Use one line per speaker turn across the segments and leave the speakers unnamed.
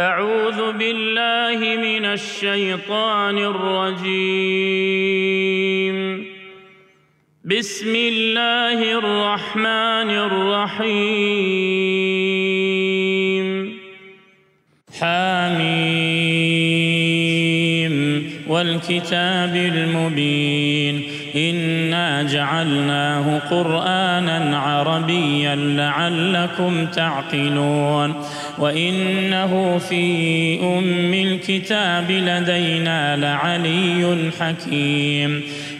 أعوذ بالله من الشيطان الرجيم. بسم الله الرحمن الرحيم. حاميم والكتاب المبين. إنا جعلناه قرآنا عربيا لعلكم تعقلون. وإنه في أم الكتاب لدينا لعلي حكيم.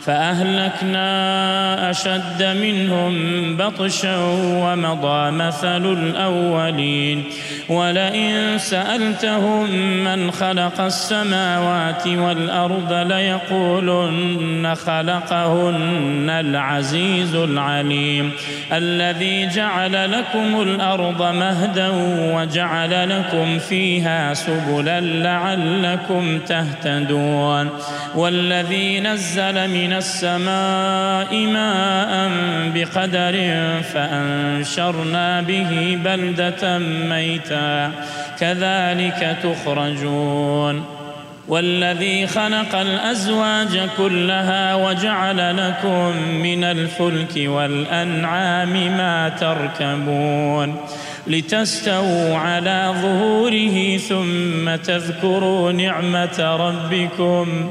فأهلكنا أشد منهم بطشا ومضى مثل الأولين. ولئن سألتهم من خلق السماوات والأرض ليقولن خلقهن العزيز العليم. الذي جعل لكم الأرض مهدا وجعل لكم فيها سبلا لعلكم تهتدون. والذي نزل من السماء ماء بقدر فأنشرنا به بلدة ميتا. كذلك تخرجون. والذي خلق الأزواج كلها وجعل لكم من الفلك والأنعام ما تركبون. لتستووا على ظهوره ثم تذكروا نعمة ربكم.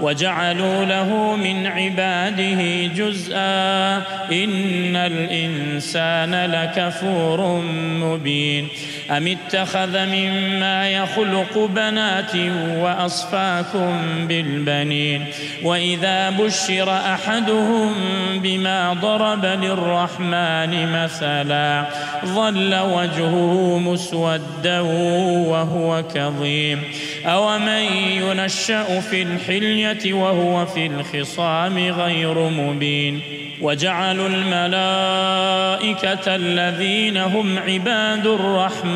وجعلوا له من عباده جزءا إن الإنسان لكفور مبين أم اتخذ مما يخلق بنات وأصفاكم بالبنين؟ وإذا بشر أحدهم بما ضرب للرحمن مثلا ظل وجهه مسودا وهو كظيم. أومن ينشأ في الحلية وهو في الخصام غير مبين؟ وجعلوا الملائكة الذين هم عباد الرحمن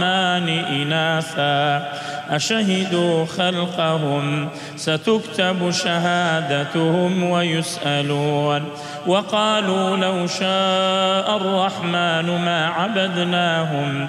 إناثا. أشهدوا خلقهم ستكتب شهادتهم ويسألون. وقالوا لو شاء الرحمن ما عبدناهم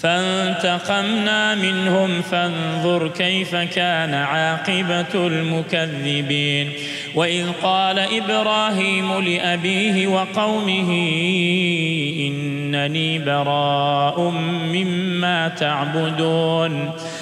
فانتقمنا منهم فانظر كيف كان عاقبة المكذبين. وإذ قال إبراهيم لأبيه وقومه إنني براء مما تعبدون.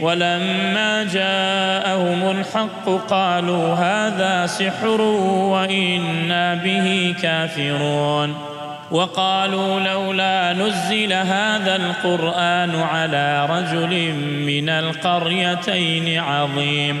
ولما جاءهم الحق قالوا هذا سحر وإنا به كافرون. وقالوا لولا نزل هذا القرآن على رجل من القريتين عظيم.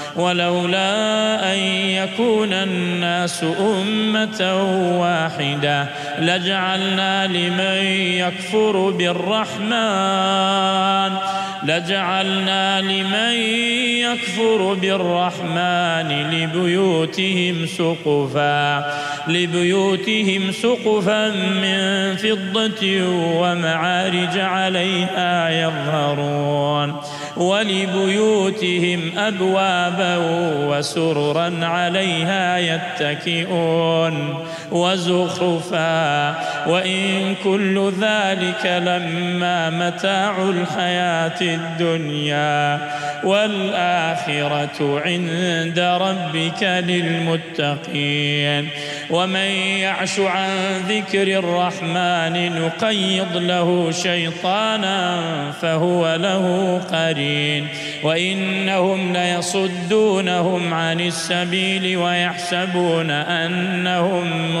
ولولا أن يكون الناس أمة واحدة لجعلنا لمن يكفر بالرحمن لجعلنا لمن يكفر بالرحمن لبيوتهم سقفا لبيوتهم سقفا من فضة ومعارج عليها يظهرون. ولبيوتهم أبوابا وسررا عليها يتكئون. وزخرفا. وإن كل ذلك لما متاع الحياة الدنيا والآخرة عند ربك للمتقين. ومن يعش عن ذكر الرحمن نقيض له شيطانا فهو له قرين. وإنهم ليصدونهم عن السبيل ويحسبون أنهم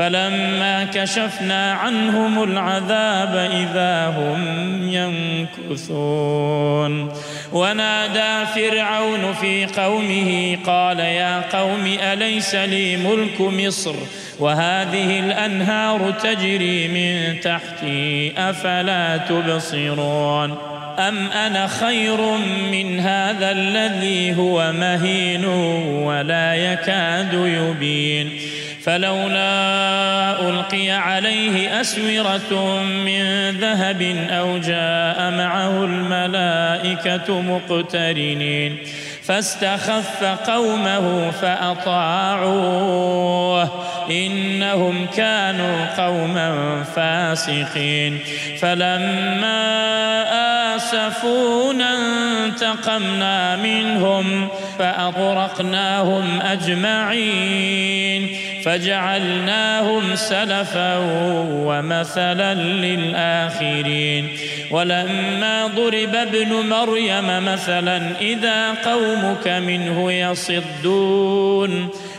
فلما كشفنا عنهم العذاب إذا هم ينكثون. ونادى فرعون في قومه قال يا قوم أليس لي ملك مصر وهذه الأنهار تجري من تحتي أفلا تبصرون أم أنا خير من هذا الذي هو مهين ولا يكاد يبين فلولا ألقي عليه أسورة من ذهب أو جاء معه الملائكة مقترنين فاستخف قومه فأطاعوه إنهم كانوا قوما فاسقين فلما آسفونا انتقمنا منهم فأغرقناهم أجمعين فجعلناهم سلفا ومثلا للآخرين. ولما ضرب ابن مريم مثلا إذا قومك منه يصدون.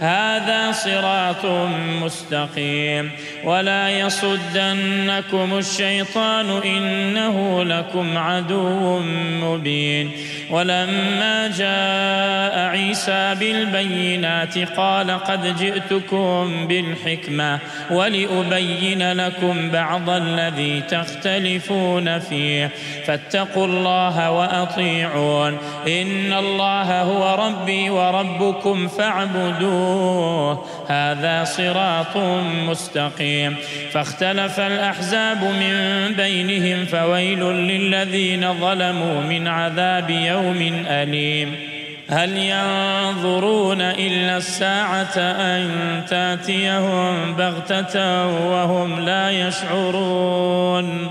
هذا صراط مستقيم ولا يصدنكم الشيطان إنه لكم عدو مبين ولما جاء عيسى بالبينات قال قد جئتكم بالحكمة ولأبين لكم بعض الذي تختلفون فيه فاتقوا الله وأطيعون إن الله هو ربي وربكم فاعبدوه. هذا صراط مستقيم. فاختلف الأحزاب من بينهم فويل للذين ظلموا من عذاب يوم أليم. هل ينظرون إلا الساعة أن تأتيهم بغتة وهم لا يشعرون؟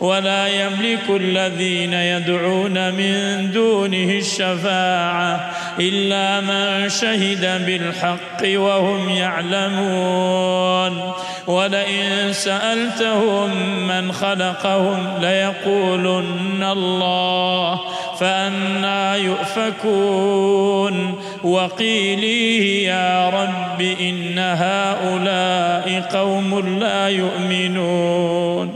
ولا يملك الذين يدعون من دونه الشفاعة إلا من شهد بالحق وهم يعلمون. ولئن سألتهم من خلقهم ليقولن الله فأنا يؤفكون. وقيليه يا رب إن هؤلاء قوم لا يؤمنون.